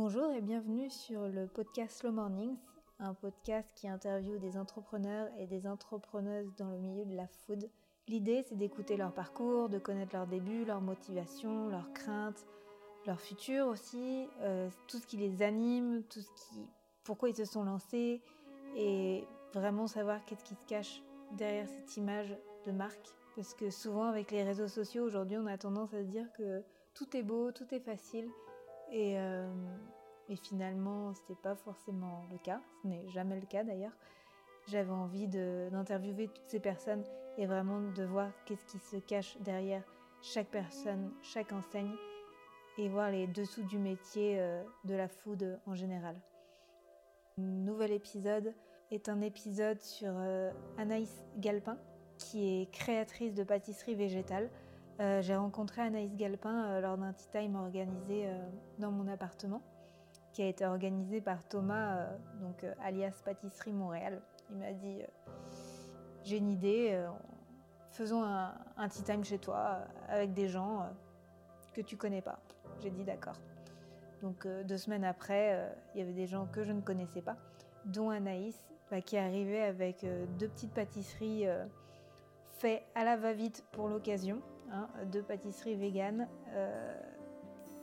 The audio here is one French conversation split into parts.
Bonjour et bienvenue sur le podcast Slow Mornings, un podcast qui interviewe des entrepreneurs et des entrepreneuses dans le milieu de la food. L'idée, c'est d'écouter leur parcours, de connaître leurs débuts, leurs motivations, leurs craintes, leur futur aussi, euh, tout ce qui les anime, tout ce qui, pourquoi ils se sont lancés et vraiment savoir qu'est-ce qui se cache derrière cette image de marque. Parce que souvent avec les réseaux sociaux aujourd'hui, on a tendance à se dire que tout est beau, tout est facile et, euh, et finalement, ce n'est pas forcément le cas. Ce n'est jamais le cas d'ailleurs. J'avais envie d'interviewer toutes ces personnes et vraiment de voir qu'est-ce qui se cache derrière chaque personne, chaque enseigne et voir les dessous du métier euh, de la food en général. nouvel épisode est un épisode sur euh, Anaïs Galpin, qui est créatrice de pâtisserie végétale. Euh, j'ai rencontré Anaïs Galpin lors d'un tea time organisé dans mon appartement, qui a été organisé par Thomas, donc alias Pâtisserie Montréal. Il m'a dit J'ai une idée, faisons un, tea time chez toi avec des gens que tu connais pas. J'ai dit d'accord. Donc euh, deux semaines après, euh, il y avait des gens que je ne connaissais pas, dont Anaïs, bah, qui arrivait avec euh, deux petites pâtisseries faites à la va-vite pour l'occasion, hein, deux pâtisseries véganes.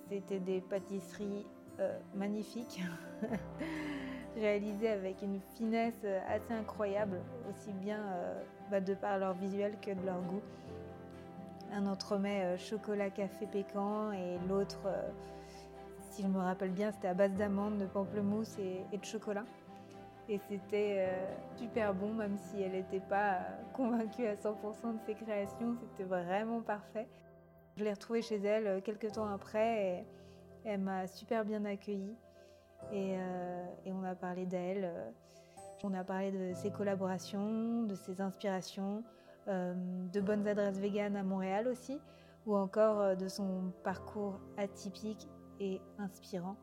C'était des pâtisseries magnifiques, réalisées avec une finesse assez incroyable, aussi bien bah, de par leur visuel que de leur goût un entremet euh, chocolat café pécan et l'autre, euh, si je me rappelle bien, c'était à base d'amandes, de pamplemousse et, de chocolat. Et c'était euh, super bon, même si elle n'était pas convaincue à 100% de ses créations, c'était vraiment parfait. Je l'ai retrouvée chez elle quelques temps après et, elle m'a super bien accueillie. Et, on a parlé d'elle, on a parlé de ses collaborations, de ses inspirations, euh, de bonnes adresses véganes à Montréal aussi, ou encore euh, de son parcours atypique et inspirant.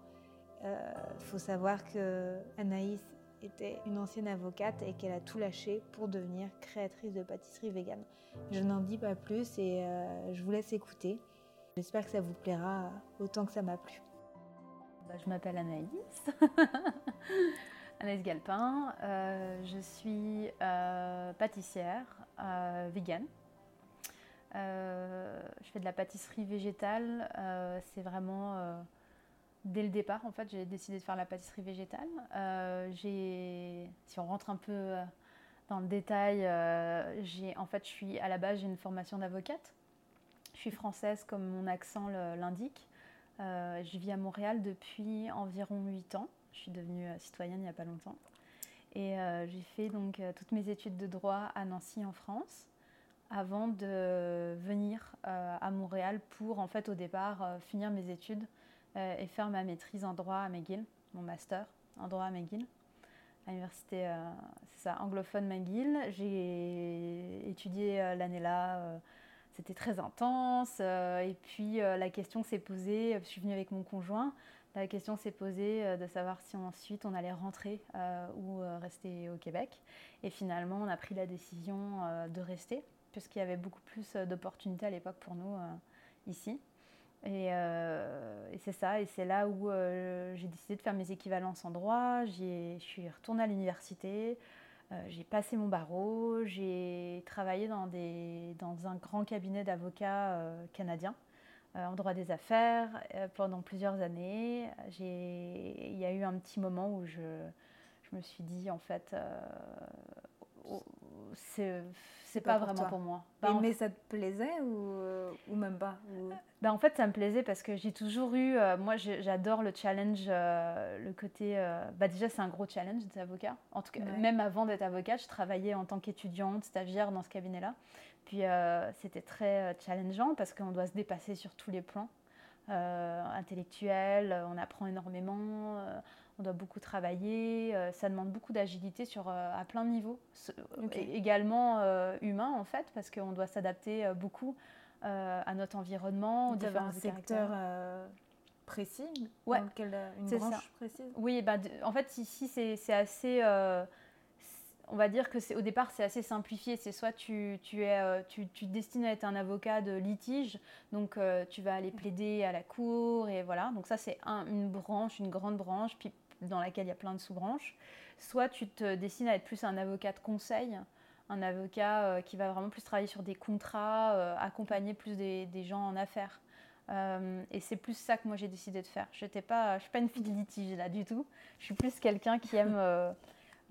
Il euh, faut savoir que Anaïs était une ancienne avocate et qu'elle a tout lâché pour devenir créatrice de pâtisserie végane. Je n'en dis pas plus et je vous laisse écouter. J'espère que ça vous plaira autant que ça m'a plu. Bah, je m'appelle Anaïs. Anaïs Galpin. Euh, je suis euh, pâtissière euh, vegan. je fais de la pâtisserie végétale. c'est vraiment dès le départ, en fait, j'ai décidé de faire la pâtisserie végétale. si on rentre un peu dans le détail, j'ai, en fait, je suis à la base, j'ai une formation d'avocate. Je suis française, comme mon accent l'indique. je vis à Montréal depuis environ 8 ans. Je suis devenue euh, citoyenne il n'y a pas longtemps. Et euh, j'ai fait donc euh, toutes mes études de droit à Nancy en France avant de venir à Montréal pour en fait au départ finir mes études et faire ma maîtrise en droit à McGill, mon master en droit à McGill, à l'université ça, anglophone McGill. J'ai étudié l'année là, c'était très intense et puis la question s'est posée, je suis venue avec mon conjoint, la question s'est posée euh, de savoir si ensuite on allait rentrer euh, ou euh, rester au Québec. Et finalement, on a pris la décision de rester, puisqu'il y avait beaucoup plus d'opportunités à l'époque pour nous ici. Et, c'est ça, et c'est là où j'ai décidé de faire mes équivalences en droit. Je suis retournée à l'université, j'ai passé mon barreau, j'ai travaillé dans, des, dans un grand cabinet d'avocats canadiens. Euh, en droit des affaires euh, pendant plusieurs années. Il y a eu un petit moment où je, je me suis dit, en fait, euh, oh, c'est pas, vraiment pour moi. Bah, mais ça te plaisait ou, ou même pas bah, En fait, ça me plaisait parce que j'ai toujours eu. moi, j'adore le challenge, le côté. bah, déjà, c'est un gros challenge d'être avocat. En tout cas, même avant d'être avocate, je travaillais en tant qu'étudiante, stagiaire dans ce cabinet-là. Puis euh, c'était très euh, challengeant parce qu'on doit se dépasser sur tous les plans. Euh, intellectuels, on apprend énormément, on doit beaucoup travailler, ça demande beaucoup d'agilité sur à plein de niveaux, également humain en fait, parce qu'on doit s'adapter beaucoup à notre environnement, aux un secteur précis, ouais, une branche précise? Oui, bah, en fait ici c'est assez on va dire que c'est au départ c'est assez simplifié. C'est soit tu, tu es euh, tu, tu te destines à être un avocat de litige, donc euh, tu vas aller plaider à la cour et voilà. Donc ça c'est une branche, une grande branche, puis dans laquelle il y a plein de sous-branches. Soit tu te destines à être plus un avocat de conseil, un avocat euh, qui va vraiment plus travailler sur des contrats, accompagner plus des, des, gens en affaires. et c'est plus ça que moi j'ai décidé de faire. Je je suis pas une fille de litige là du tout. Je suis plus quelqu'un qui aime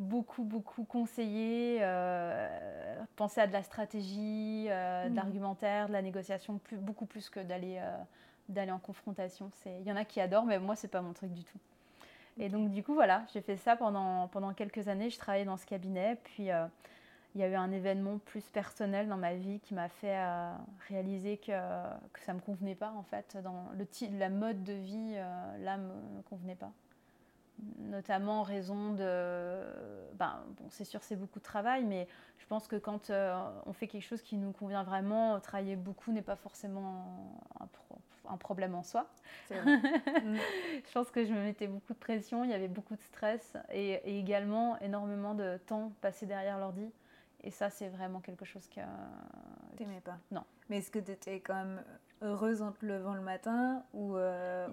beaucoup, beaucoup conseillé, euh, penser à de la stratégie, euh, de mmh. l'argumentaire, de la négociation, plus, beaucoup plus que d'aller euh, d'aller en confrontation. Il y en a qui adorent, mais moi, c'est pas mon truc du tout. Et donc, du coup, voilà, j'ai fait ça pendant, pendant quelques années. Je travaillais dans ce cabinet. Puis, il y a eu un événement plus personnel dans ma vie qui m'a fait réaliser que, ça ne me convenait pas, en fait. Dans le, la mode de vie, là, me, me convenait pas notamment en raison de... Ben, bon, c'est sûr, c'est beaucoup de travail, mais je pense que quand euh, on fait quelque chose qui nous convient vraiment, travailler beaucoup n'est pas forcément un, problème en soi. Je pense que je me mettais beaucoup de pression, il y avait beaucoup de stress et, et également énormément de temps passé derrière l'ordi. Et ça, c'est vraiment quelque chose que... T'aimais pas Non. Mais est-ce que tu étais quand même heureuse en te levant le matin ou, euh,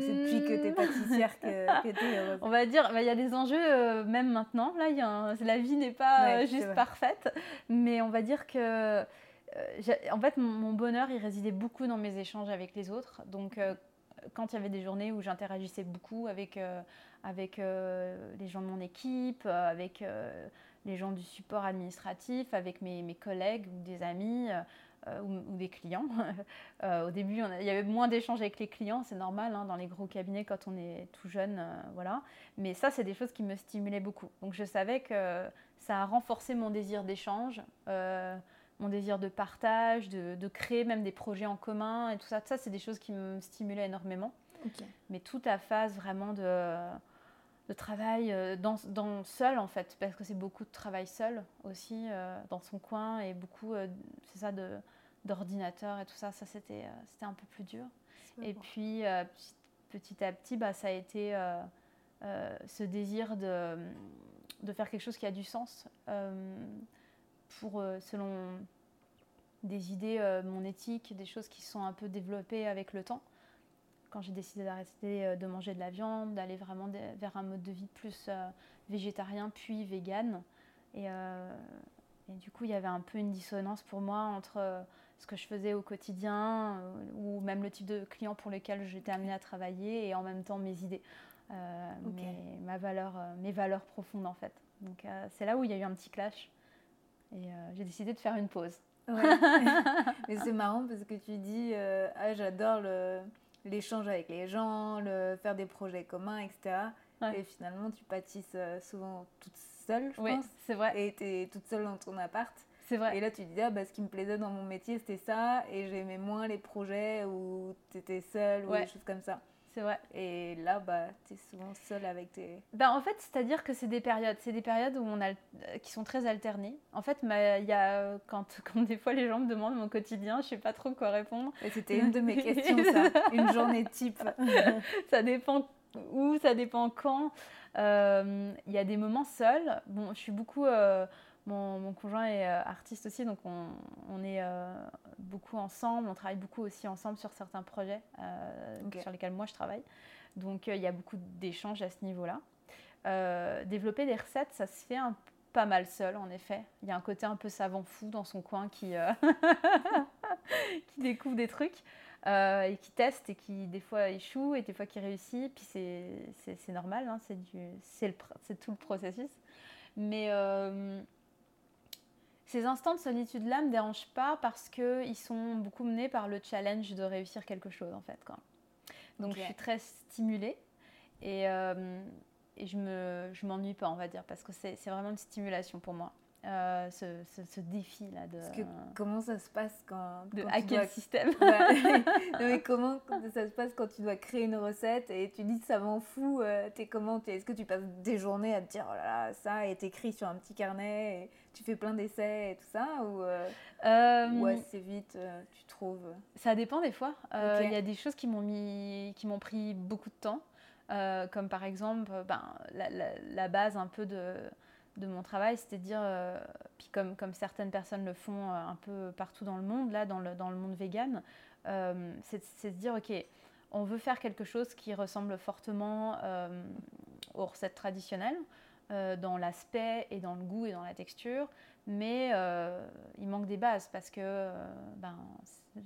c'est depuis que tu es pâtissière que, que tu es heureuse? On va dire, bah, il y a des enjeux euh, même maintenant. Là, y a la vie n'est pas euh, juste parfaite, mais on va dire que en fait, mon, bonheur, il résidait beaucoup dans mes échanges avec les autres. Donc, quand il y avait des journées où j'interagissais beaucoup avec, avec les gens de mon équipe, avec les gens du support administratif, avec mes, mes collègues ou des amis, euh, ou, des clients. Euh, au début, il y avait moins d'échanges avec les clients, c'est normal hein, dans les gros cabinets quand on est tout jeune, euh, voilà. Mais ça, c'est des choses qui me stimulaient beaucoup. Donc je savais que ça a renforcé mon désir d'échange, mon désir de partage, de, créer même des projets en commun et tout ça. Ça, c'est des choses qui me stimulaient énormément. Mais tout à phase vraiment de de travail dans, dans, seul en fait, parce que c'est beaucoup de travail seul aussi dans son coin et beaucoup, c'est ça, de, d'ordinateur et tout ça, ça c'était, euh, c'était un peu plus dur. Et puis euh, petit, à petit, bah, ça a été euh, ce désir de, de, faire quelque chose qui a du sens pour, selon des idées, mon éthique, des choses qui sont un peu développées avec le temps. Quand j'ai décidé d'arrêter de manger de la viande, d'aller vraiment vers un mode de vie plus végétarien puis vegan. Et, et, du coup, il y avait un peu une dissonance pour moi entre ce que je faisais au quotidien euh, ou même le type de client pour lequel j'étais amenée à travailler et en même temps mes idées, euh, mes, ma valeur, euh, mes valeurs profondes en fait. Donc c'est là où il y a eu un petit clash et j'ai décidé de faire une pause. Mais c'est marrant parce que tu dis ah j'adore l'échange avec les gens, le, faire des projets communs, etc. Et finalement, tu pâtisses souvent toute seule, je oui, pense. c'est vrai. Et tu es toute seule dans ton appart. C'est vrai. Et là, tu disais, ah, bah, ce qui me plaisait dans mon métier, c'était ça, et j'aimais moins les projets où tu étais seule ou des choses comme ça. C'est vrai. Et là, bah, tu es souvent seule avec tes... Bah, en fait, c'est-à-dire que c'est des périodes. C'est des périodes où on a, qui sont très alternées. En fait, il y a, quand, quand des fois les gens me demandent mon quotidien, je sais pas trop quoi répondre. C'était une de mes questions, ça. Une journée type. ça dépend où, ça dépend quand. Euh, il y a des moments seuls. Bon, je suis beaucoup... Euh, mon, conjoint est euh, artiste aussi, donc on, est euh, beaucoup ensemble, on travaille beaucoup aussi ensemble sur certains projets euh, sur lesquels moi je travaille. Donc il y a beaucoup d'échanges à ce niveau-là. développer des recettes, ça se fait un, pas mal seul en effet. Il y a un côté un peu savant fou dans son coin qui, qui découvre des trucs. et qui teste et qui des fois échoue et des fois qui réussit. Puis c'est normal, hein, c'est tout le processus. Mais ces instants de solitude-là ne me dérangent pas parce qu'ils sont beaucoup menés par le challenge de réussir quelque chose, en fait. Donc, je suis très stimulée et, euh, et je ne je m'ennuie pas, on va dire, parce que c'est vraiment une stimulation pour moi. Euh, ce, ce, défi là de que, comment ça se passe quand de quand hacker le système mais comment ça se passe quand tu dois créer une recette et tu dis ça m'en fout euh, es comment est-ce que tu passes des journées à te dire oh là là ça est écrit sur un petit carnet et tu fais plein d'essais et tout ça ou euh, ou assez vite tu trouves ça dépend des fois. Il y a des choses qui m'ont mis qui m'ont pris beaucoup de temps comme par exemple ben, la, la, la, base un peu de de mon travail, c'était de dire, puis comme, comme certaines personnes le font un peu partout dans le monde, là, dans le, dans le monde vegan, c'est de dire, ok, on veut faire quelque chose qui ressemble fortement aux recettes traditionnelles, dans l'aspect et dans le goût et dans la texture, mais il manque des bases parce que ben,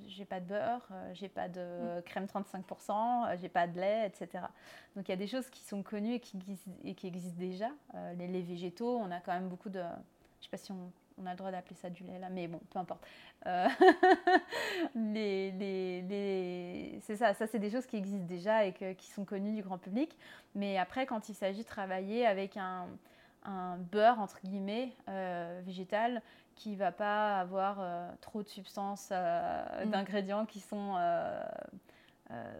j'ai pas de beurre, euh, j'ai pas de mm. crème 35%, euh, j'ai pas de lait, etc. Donc il y a des choses qui sont connues et qui, et qui existent déjà. Euh, les laits végétaux, on a quand même beaucoup de. Je sais pas si on, a le droit d'appeler ça du lait là, mais bon, peu importe. les, les, c'est ça, ça c'est des choses qui existent déjà et qui sont connues du grand public. Mais après, quand il s'agit de travailler avec un, un beurre entre guillemets végétal qui va pas avoir euh, trop de substances, euh, mm. d'ingrédients qui sont euh,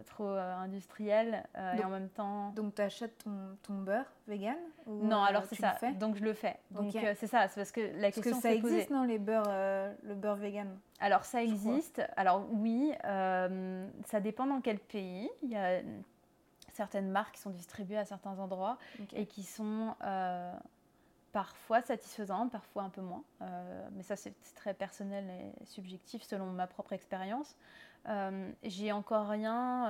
trop industriels et en même temps. Donc tu achètes ton, ton, beurre vegan Non, alors c'est ça. Donc je le fais. Donc c'est ça, c'est parce que la parce question que ça existe non les beurres, le beurre vegan? Alors ça existe. Alors oui, ça dépend dans quel pays. Il y a certaines marques qui sont distribuées à certains endroits et qui sont parfois satisfaisant, parfois un peu moins. Euh, mais ça, c'est très personnel et subjectif selon ma propre expérience. Euh, J'ai encore rien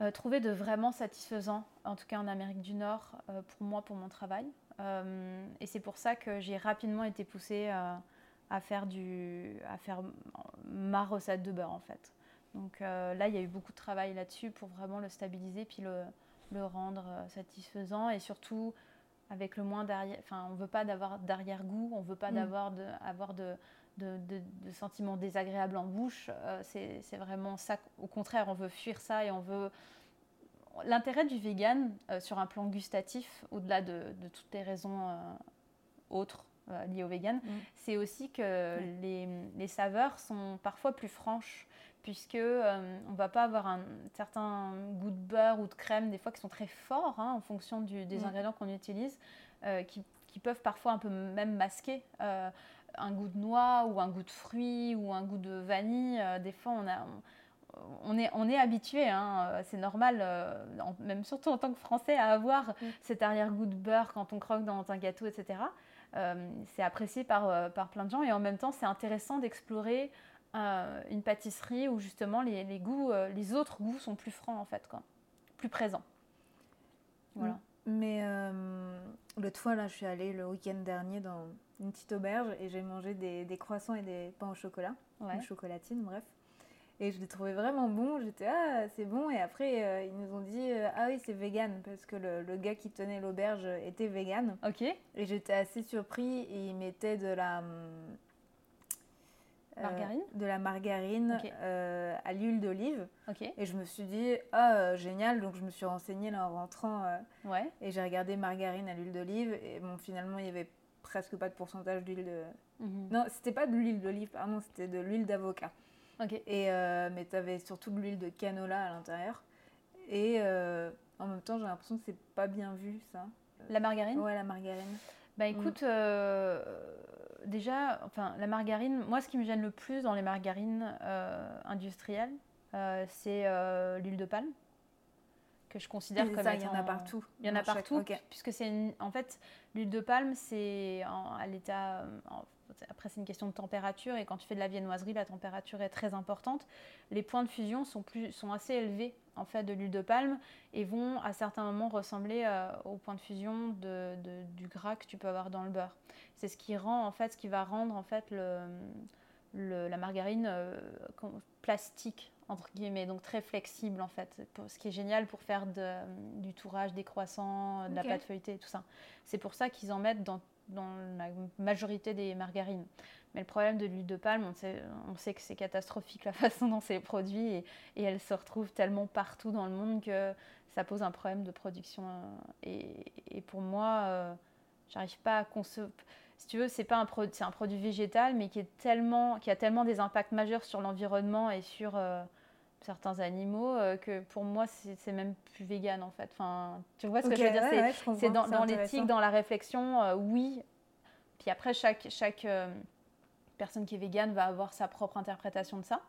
euh, trouvé de vraiment satisfaisant, en tout cas en Amérique du Nord, pour moi, pour mon travail. et c'est pour ça que j'ai rapidement été poussée à, faire du, à faire ma recette de beurre, en fait. Donc là, il y a eu beaucoup de travail là-dessus pour vraiment le stabiliser, puis le rendre satisfaisant et surtout avec le moins d'arrière. Enfin, on veut pas d'avoir d'arrière-goût, on veut pas mm. d'avoir de, avoir de, de, de, sentiments désagréables en bouche. Euh, c'est vraiment ça. Au contraire, on veut fuir ça et on veut. L'intérêt du vegan euh, sur un plan gustatif, au-delà de, toutes les raisons euh, autres liées au vegan, mm. c'est aussi que les, les, saveurs sont parfois plus franches puisque euh, on va pas avoir un certain goût de beurre ou de crème des fois qui sont très forts hein, en fonction des mm. ingrédients qu'on utilise, euh, qui, peuvent parfois un peu même masquer euh, un goût de noix ou un goût de fruits ou un goût de vanille. des fois, on a on est, on est habitué, hein, c'est normal, même surtout en tant que Français, à avoir mm. cet arrière-goût de beurre quand on croque dans un gâteau, etc. c'est apprécié par, par plein de gens et en même temps, c'est intéressant d'explorer euh, une pâtisserie où justement les, les goûts, euh, les autres goûts sont plus francs en fait, quoi, plus présents. Voilà. Mais euh, l'autre fois, là, je suis allée le week-end dernier dans une petite auberge et j'ai mangé des, des, croissants et des pains au chocolat, ouais. chocolatine, bref. Et je les trouvais vraiment bons. J'étais, ah, c'est bon. Et après, ils nous ont dit, ah oui, c'est vegan, parce que le, le gars qui tenait l'auberge était vegan. Ok. Et j'étais assez surpris. Et il mettait de la, euh, margarine? de la margarine euh, à l'huile d'olive. Et je me suis dit, ah, euh, génial. Donc, je me suis renseignée là, en rentrant. ouais. Et j'ai regardé margarine à l'huile d'olive. Et bon, finalement, il y avait presque pas de pourcentage d'huile de. Mhm. Non, c'était pas de l'huile d'olive, pardon, c'était de l'huile d'avocat. Et, mais tu avais surtout de l'huile de canola à l'intérieur. Et en même temps, j'ai l'impression que c'est pas bien vu, ça. La margarine? Ouais, la margarine. Bah écoute, déjà, enfin, la margarine, moi, ce qui me gêne le plus dans les margarines euh, industrielles, euh, c'est euh, l'huile de palme, que je considère comme ça, Il y en a partout. Il y en a partout, puisque c'est en fait, l'huile de palme, c'est à l'état. Après, c'est une question de température, et quand tu fais de la viennoiserie, la température est très importante. Les points de fusion sont, plus, sont assez élevés en fait de l'huile de palme et vont à certains moments ressembler au point de fusion de, du gras que tu peux avoir dans le beurre. C'est ce qui rend en fait, ce qui va rendre en fait le, la margarine euh, plastique entre guillemets, donc très flexible en fait. Ce qui est génial pour faire du tourage des croissants, de la pâte feuilletée, tout ça. C'est pour ça qu'ils en mettent dans, dans, la majorité des margarines. Mais le problème de l'huile de palme, on sait, on sait que c'est catastrophique la façon dont c'est produit et, et, elle se retrouve tellement partout dans le monde que ça pose un problème de production. Euh, et, et pour moi, euh, j'arrive pas à concevoir si tu veux, c'est pas un, c'est un produit végétal, mais qui, est tellement, qui a tellement des impacts majeurs sur l'environnement et sur euh, certains animaux euh, que pour moi, c'est, même plus vegan en fait. Enfin, tu vois ce que je veux dire? C'est, dans, dans l'éthique, dans la réflexion, oui. Puis après, chaque, chaque personne qui est végane va avoir sa propre interprétation de ça.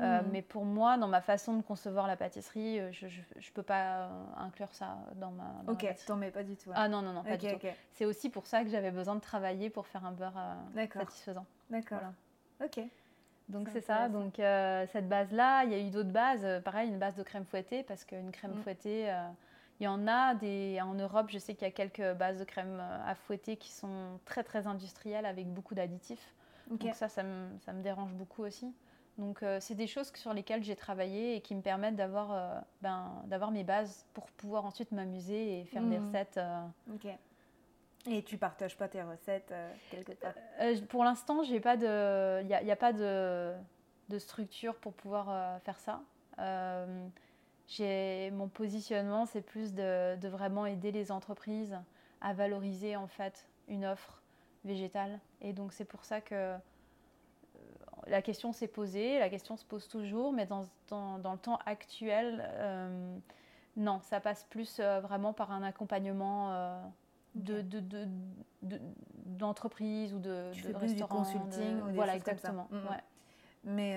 Euh, Mhm. Mais pour moi, dans ma façon de concevoir la pâtisserie, euh, je ne peux pas euh, inclure ça dans ma, dans Ok, t'en mets pas du tout. Ah non, non, non, pas du tout. C'est aussi pour ça que j'avais besoin de travailler pour faire un beurre euh, satisfaisant. D'accord. Voilà. Ok. Donc C'est ça. Donc euh, cette base-là, il y a eu d'autres bases. Pareil, une base de crème fouettée parce qu'une crème Mm. fouettée, il y en a des en Europe. Je sais qu'il y a quelques bases de crème à fouetter qui sont très très industrielles avec beaucoup d'additifs. Donc ça, ça me, ça me dérange beaucoup aussi. Donc euh, c'est des choses sur lesquelles j'ai travaillé et qui me permettent d'avoir euh, ben, d'avoir mes bases pour pouvoir ensuite m'amuser et faire des Mhm. recettes. euh. Et tu partages pas tes recettes euh, quelque part? Pour l'instant, j'ai pas de, il n'y a, pas de, de structure pour pouvoir faire ça. J'ai mon positionnement, c'est plus de, de vraiment aider les entreprises à valoriser en fait une offre végétale. Et donc c'est pour ça que euh, la question s'est posée, la question se pose toujours, mais dans, dans, dans le temps actuel, euh, non, ça passe plus euh, vraiment par un accompagnement. euh, de, de, de, ou de, Tu de fais plus du restaurant, consulting ou des voilà choses comme ça. exactement Mhm. ouais. Mais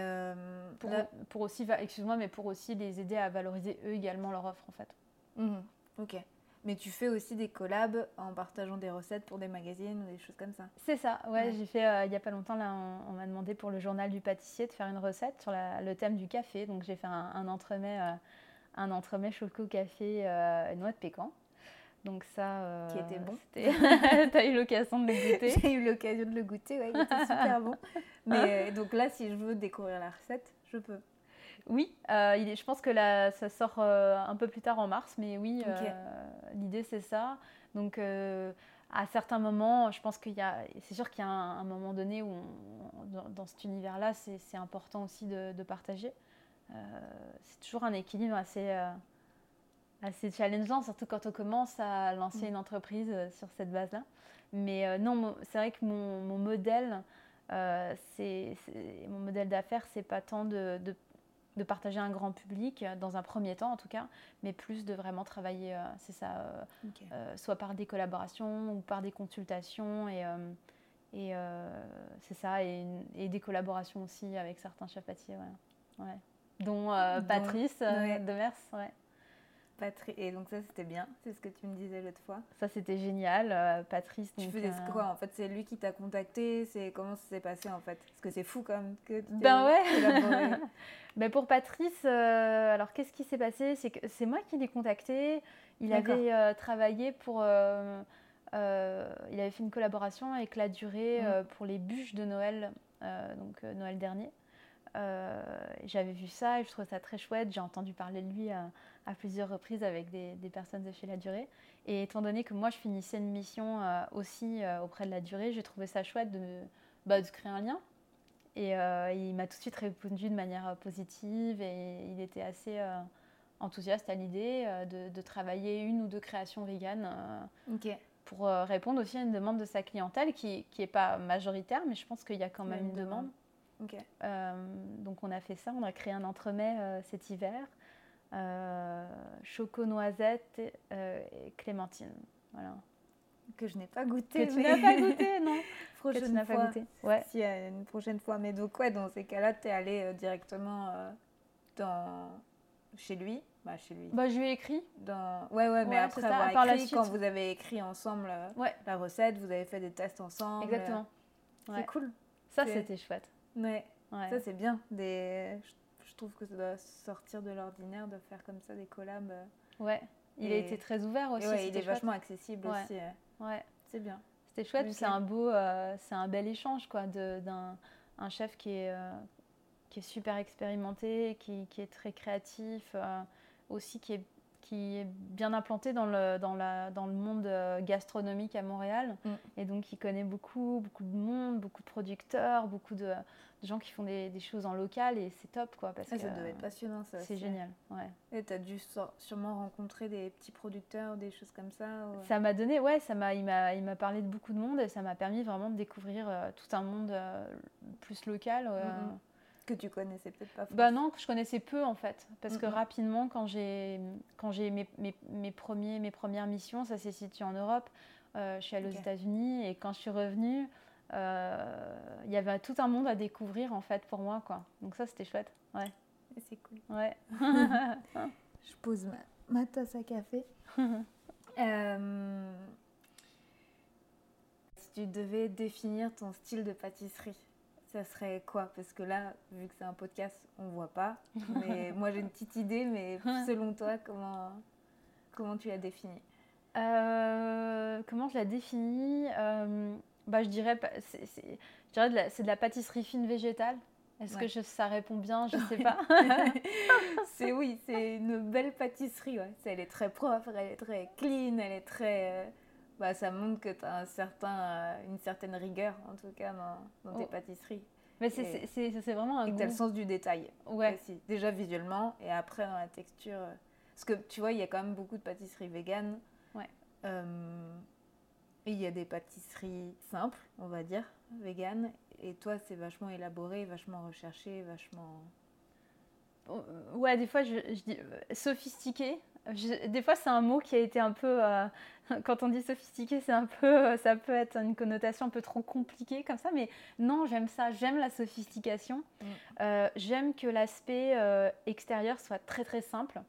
pour, là- pour aussi excuse-moi mais pour aussi les aider à valoriser eux également leur offre en fait Mhm. Ok. Mais tu fais aussi des collabs en partageant des recettes pour des magazines ou des choses comme ça. c'est ça ouais, Ouais. j'ai fait euh, il y a pas longtemps là on, on m'a demandé pour le journal du pâtissier de faire une recette sur la- le thème du café donc j'ai fait un, un entremets euh, un entremets choco café euh, noix de pécan donc ça euh, Qui était bon. t'as eu l'occasion de le goûter J'ai eu l'occasion de le goûter, ouais, il était super bon. Mais donc là, si je veux découvrir la recette, je peux. Oui, euh, il est- je pense que là, ça sort euh, un peu plus tard en mars, mais oui, euh, l'idée c'est ça. Donc, à certains moments, je pense qu'il y a, c'est sûr qu'il y a un, un moment donné où, on- dans, dans cet univers-là, c'est important aussi de, de partager. C'est toujours un équilibre assez, assez challengeant, surtout quand on commence à lancer Mm. une entreprise sur cette base-là. Mais non, c'est vrai que mon, mon modèle, euh, c'est c'est- mon modèle d'affaires, c'est pas tant de, de de partager un grand public, euh, dans un premier temps en tout cas, mais plus de vraiment travailler, euh, c'est ça, euh, euh, soit par des collaborations ou par des consultations, et, et c'est ça, et, et des collaborations aussi avec certains chefs pâtissiers, ouais. Ouais. dont Patrice ouais. Demers, ouais. Patri- Et donc ça, c'était bien, c'est ce que tu me disais l'autre fois. ça c'était génial, euh, Patrice. Tu faisais euh, quoi en fait? C'est lui qui t'a contacté C'est comment ça s'est passé en fait? Parce que c'est fou quand même que tu Ben ouais. collaboré. Ben pour Patrice, euh, alors qu'est-ce qui s'est passé? C'est que c'est moi qui l'ai contacté. Il avait travaillé pour. il avait fait une collaboration avec La Durée Mm. euh, pour les bûches de Noël, donc Noël dernier. J'avais vu ça et je trouvais ça très chouette. J'ai entendu parler de lui à, plusieurs reprises avec des, des personnes de chez La Durée. Et étant donné que moi je finissais une mission euh, aussi euh, auprès de La Durée, j'ai trouvé ça chouette de, bah, de créer un lien. Et euh, il m'a tout de suite répondu de manière positive et il était assez enthousiaste à l'idée de, de travailler une ou deux créations Ok. pour répondre aussi à une demande de sa clientèle qui n'est pas majoritaire, mais je pense qu'il y a quand même une demande. Donc on a fait ça, on a créé un entremets cet hiver, choco noisette et, euh, et clémentine. Voilà. Que je n'ai pas goûté. Que tu mais- n'as pas goûté, non Que prochaine tu n'as fois. pas goûté. Ouais. Si, euh, une prochaine fois. Mais donc, ouais, dans ces cas-là, tu es allé euh, directement euh, dans... chez lui. Bah, chez lui. Bah, je lui ai écrit. Dans... Ouais, ouais, mais Ouais, après ça, avoir écrit, quand vous avez écrit ensemble euh, Ouais. la recette, vous avez fait des tests ensemble. Exactement. euh, Ouais. C'est cool. Ça, c'était chouette. Ouais. Ça, c'est bien. Des... Je trouve que ça doit sortir de l'ordinaire de faire comme ça des collabs. euh. Ouais, il a Et- été très ouvert aussi. Ouais, il est chouette. vachement accessible Ouais. aussi. euh. Ouais, C'est bien. c'était chouette. C'est un beau, euh, c'est un bel échange quoi, d'un un chef qui est, euh, qui est super expérimenté, qui, qui est très créatif, euh, aussi qui est, qui est bien implanté dans le, dans la, dans le monde euh, gastronomique à Montréal. Mm. Et donc, il connaît beaucoup, beaucoup de monde, beaucoup de producteurs, beaucoup de, de gens qui font des, des choses en local et c'est top quoi. Parce Ah, que ça devait être passionnant, ça. c'est génial. Ouais. Et tu as dû sûrement rencontrer des petits producteurs, des choses comme ça. ou- Ça m'a donné, ouais, ça m'a, il m'a, il m'a parlé de beaucoup de monde et ça m'a permis vraiment de découvrir euh, tout un monde euh, plus local. euh. Mhm. Que tu connaissais peut-être pas. Bah non, que je connaissais peu en fait, parce que rapidement quand j'ai, quand j'ai mes, mes, mes premiers, mes premières missions, ça s'est situé en Europe. Euh, je suis allée aux États-Unis et quand je suis revenue, il y avait tout un monde à découvrir en fait pour moi quoi. Donc ça c'était chouette. Ouais. C'est cool. Ouais. Je pose ma, tasse à café. Euh, si tu devais définir ton style de pâtisserie, ça serait quoi? Parce que là, vu que c'est un podcast, on voit pas. Mais moi, j'ai une petite idée, mais selon toi, comment, comment tu la définis euh, Comment je la définis? Euh, bah, Je dirais, c'est de, de la pâtisserie fine végétale. Est-ce que ça répond bien? Je ne sais pas. c'est oui, c'est une belle pâtisserie. Ouais. Elle est très propre, elle est très clean, elle est très. Bah, ça montre que tu as un certain, euh, une certaine rigueur, en tout cas, dans, dans tes oh. pâtisseries. Mais c'est vraiment un. Et tu as le sens du détail. Ouais. Aussi. Déjà visuellement, et après dans la texture. Euh, parce que tu vois, il y a quand même beaucoup de pâtisseries véganes. Ouais. et il y a des pâtisseries simples, on va dire, véganes. Et toi, c'est vachement élaboré, vachement recherché, vachement. Euh, ouais, des fois, je, dis euh, sophistiqué. Des fois, c'est un mot qui a été un peu. Euh, quand on dit sophistiqué, c'est un peu. ça peut être une connotation un peu trop compliquée comme ça, mais non, j'aime ça. J'aime la sophistication. Mm. j'aime que l'aspect extérieur soit très très simple.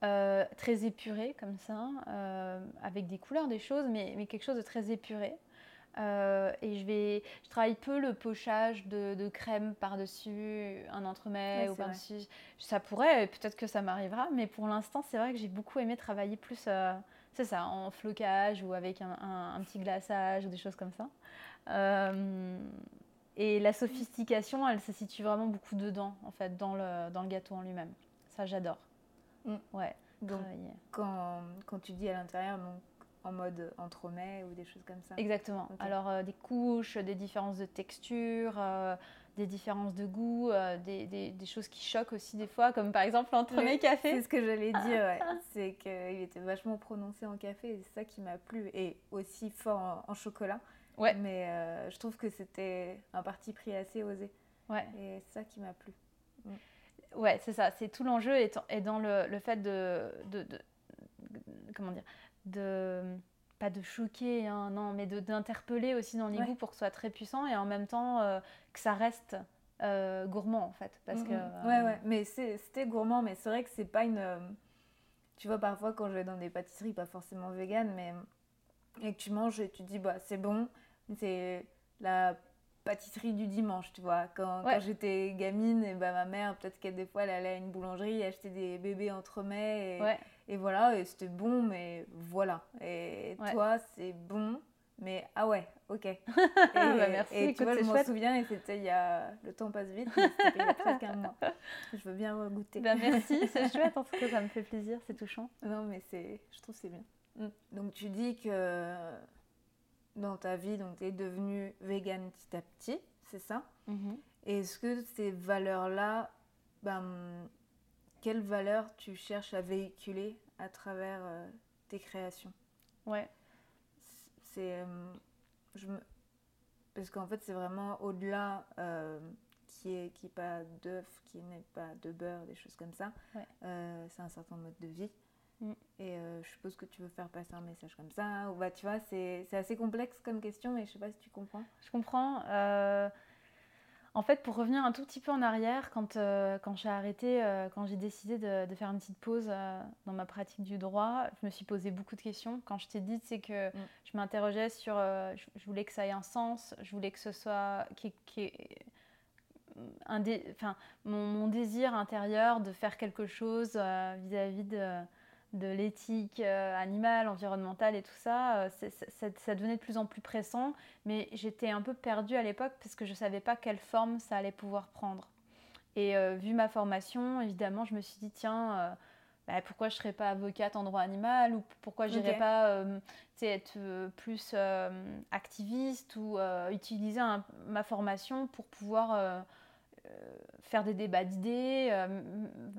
très épuré comme ça, avec des couleurs, des choses, mais, mais quelque chose de très épuré. Euh, et je vais, je travaille peu le pochage de, crème par-dessus un entremets ou par-dessus. Ça pourrait, peut-être que ça m'arrivera, mais pour l'instant, c'est vrai que j'ai beaucoup aimé travailler plus, euh, c'est ça, en flocage ou avec un, petit glaçage ou des choses comme ça. Euh, et la sophistication, elle se situe vraiment beaucoup dedans, en fait, dans le, dans le gâteau en lui-même. Ça, j'adore. Mm. Ouais. Donc, quand, quand, tu dis à l'intérieur, donc en mode entremets ou des choses comme ça Exactement. Alors euh, des couches, des différences de texture, euh, des différences de goût, euh, des, des, des, choses qui choquent aussi des fois, comme par exemple l'entremet café. C'est ce que j'allais dire, ouais. c'est qu'il était vachement prononcé en café et c'est ça qui m'a plu et aussi fort en, chocolat. Ouais. Mais je trouve que c'était un parti pris assez osé. Ouais. Et c'est ça qui m'a plu. Mm. Ouais, c'est ça. C'est tout l'enjeu est, est, dans le, le fait de, de, de comment dire de pas de choquer, hein, non, mais d'interpeller aussi dans les goûts pour que ce soit très puissant et en même temps euh, que ça reste euh, gourmand en fait. Parce que, Ouais, ouais, mais c'était gourmand, mais c'est vrai que c'est pas une. Euh, tu vois, parfois quand je vais dans des pâtisseries, pas forcément vegan, mais. Et que tu manges et tu dis, bah c'est bon, c'est la pâtisserie du dimanche, tu vois. Quand, quand j'étais gamine, et bah, ma mère, peut-être qu'elle des fois, elle allait à une boulangerie, acheter des bébés entremets. Et, et voilà, et c'était bon, mais voilà. Et toi, c'est bon, mais ah ouais, ok. Et, bah merci, et tu vois, je m'en souviens, et c'était il y a. Le temps passe vite, mais c'était il y a presque un mois. Je veux bien goûter. Bah merci, c'est chouette, en tout cas, ça me fait plaisir, c'est touchant. Non, mais c'est, je trouve c'est bien. Mm. Donc tu dis que dans ta vie, donc tu es devenue végane petit à petit, c'est ça? Mm-hmm. Est-ce que ces valeurs-là, ben, quelles valeurs tu cherches à véhiculer à travers euh, tes créations? Ouais. C'est. Euh, je me... Parce qu'en fait, c'est vraiment au-delà euh, qui n'est qui pas d'œuf, qui n'est pas de beurre, des choses comme ça. c'est un certain mode de vie. Mm. Et je suppose que tu veux faire passer un message comme ça. Ou bah, tu vois, c'est assez complexe comme question, mais je sais pas si tu comprends. Je comprends. En fait, pour revenir un tout petit peu en arrière, quand, euh, quand j'ai arrêté, euh, quand j'ai décidé de, faire une petite pause euh, dans ma pratique du droit, je me suis posé beaucoup de questions. Quand je t'ai dit, c'est que mm. je m'interrogeais sur, je, voulais que ça ait un sens, je voulais que ce soit, qui, un enfin, mon, désir intérieur de faire quelque chose vis-à-vis de de l'éthique euh, animale, environnementale et tout ça, euh, ça, devenait de plus en plus pressant, mais j'étais un peu perdue à l'époque parce que je ne savais pas quelle forme ça allait pouvoir prendre. Et euh, vu ma formation, évidemment, je me suis dit, tiens, bah, pourquoi je ne serais pas avocate en droit animal ou pourquoi je n'irais pas être plus activiste ou utiliser ma formation pour pouvoir faire des débats d'idées, euh,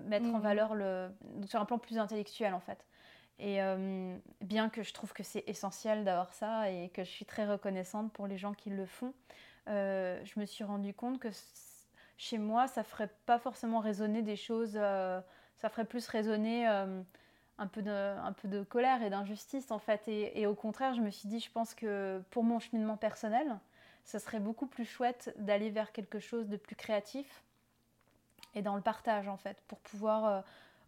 mettre en mhm. valeur le, sur un plan plus intellectuel en fait. Et euh, bien que je trouve que c'est essentiel d'avoir ça et que je suis très reconnaissante pour les gens qui le font, je me suis rendu compte que chez moi, ça ferait pas forcément résonner des choses, ça ferait plus résonner un peu de, un peu de colère et d'injustice en fait. Et, au contraire, je me suis dit, je pense que pour mon cheminement personnel, ce serait beaucoup plus chouette d'aller vers quelque chose de plus créatif et dans le partage en fait, pour pouvoir euh,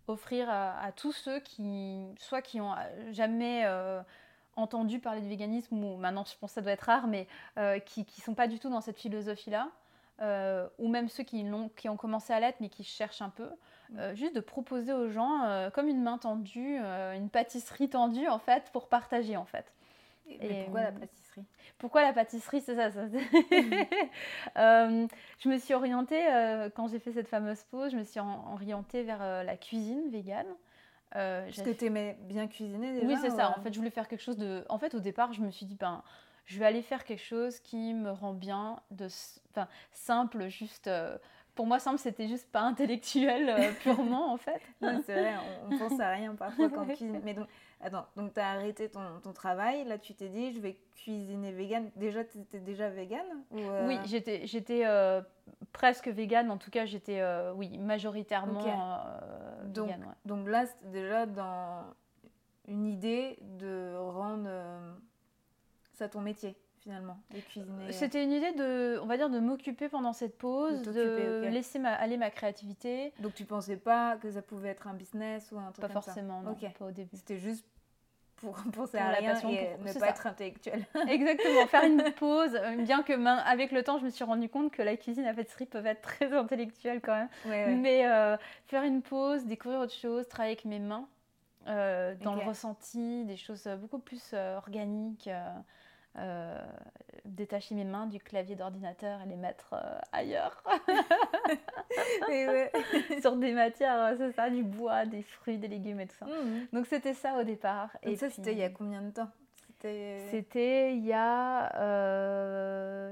offrir à, tous ceux qui, soit qui ont jamais euh, entendu parler de véganisme, ou maintenant je pense que ça doit être rare, mais euh, qui ne sont pas du tout dans cette philosophie-là, ou même ceux qui, ont, qui ont commencé à l'être mais qui cherchent un peu, euh, juste de proposer aux gens, euh, comme une main tendue, euh, une pâtisserie tendue en fait, pour partager en fait. Et, pourquoi la pâtisserie? Pourquoi la pâtisserie? C'est ça. ça je me suis orientée, quand j'ai fait cette fameuse pause, je me suis orientée vers la cuisine végane. Parce que tu aimais bien cuisiner déjà Oui, c'est ça. En fait, je voulais faire quelque chose de. En fait, au départ, je me suis dit, ben, je vais aller faire quelque chose qui me rend bien, de, enfin, simple, juste pour moi, simple, c'était juste pas intellectuel euh, purement, en fait. c'est vrai, on, ne pense à rien parfois quand on cuisine. Mais donc, attends, donc tu as arrêté ton, ton, travail, là tu t'es dit, je vais cuisiner vegan. Déjà, tu étais déjà vegan euh? Oui, j'étais, j'étais euh, presque vegan, en tout cas, j'étais, oui, majoritairement donc, vegan. Donc là, c'était déjà dans une idée de rendre ça ton métier finalement, de cuisiner. C'était une idée de, on va dire, de m'occuper pendant cette pause, de, laisser aller ma créativité. Donc tu pensais pas que ça pouvait être un business ou un truc pas forcément, non, pas au début. C'était juste pour penser à la passion, et pour... ne pas être intellectuel. Exactement, faire une pause, euh, bien que avec le temps, je me suis rendu compte que la cuisine la pâtisserie peuvent être très intellectuelles quand même. Mais euh, faire une pause, découvrir autre chose, travailler avec mes mains, euh, dans le ressenti, des choses beaucoup plus organiques. Euh, détacher mes mains du clavier d'ordinateur et les mettre euh, ailleurs. Sur des matières, euh, c'est ça, du bois, des fruits, des légumes et tout ça. Mmh. Donc c'était ça au départ. et ça, c'était il y a combien de temps? C'était il y a,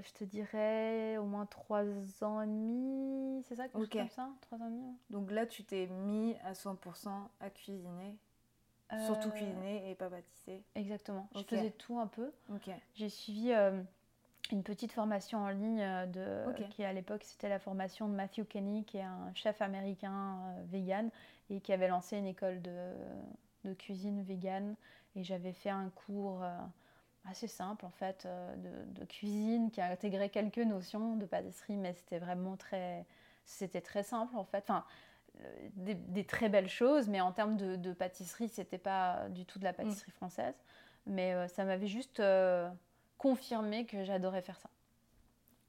je te dirais, au moins trois ans et demi, c'est ça, comme ça ans et demi. Donc là, tu t'es mis à 100% à cuisiner Surtout euh, cuisiner et pas pâtisser. Exactement. Je faisais tout un peu. J'ai suivi euh, une petite formation en ligne euh, de, qui à l'époque c'était la formation de Matthew Kenny, qui est un chef américain vegan et qui avait lancé une école de, de cuisine vegan. Et j'avais fait un cours assez simple en fait de, de, cuisine qui a intégré quelques notions de pâtisserie, mais c'était vraiment très, c'était très simple en fait. Enfin, des, très belles choses, mais en termes de, de pâtisserie, c'était pas du tout de la mm. pâtisserie française. Mais euh, ça m'avait juste euh, confirmé que j'adorais faire ça.